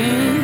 you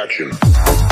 action.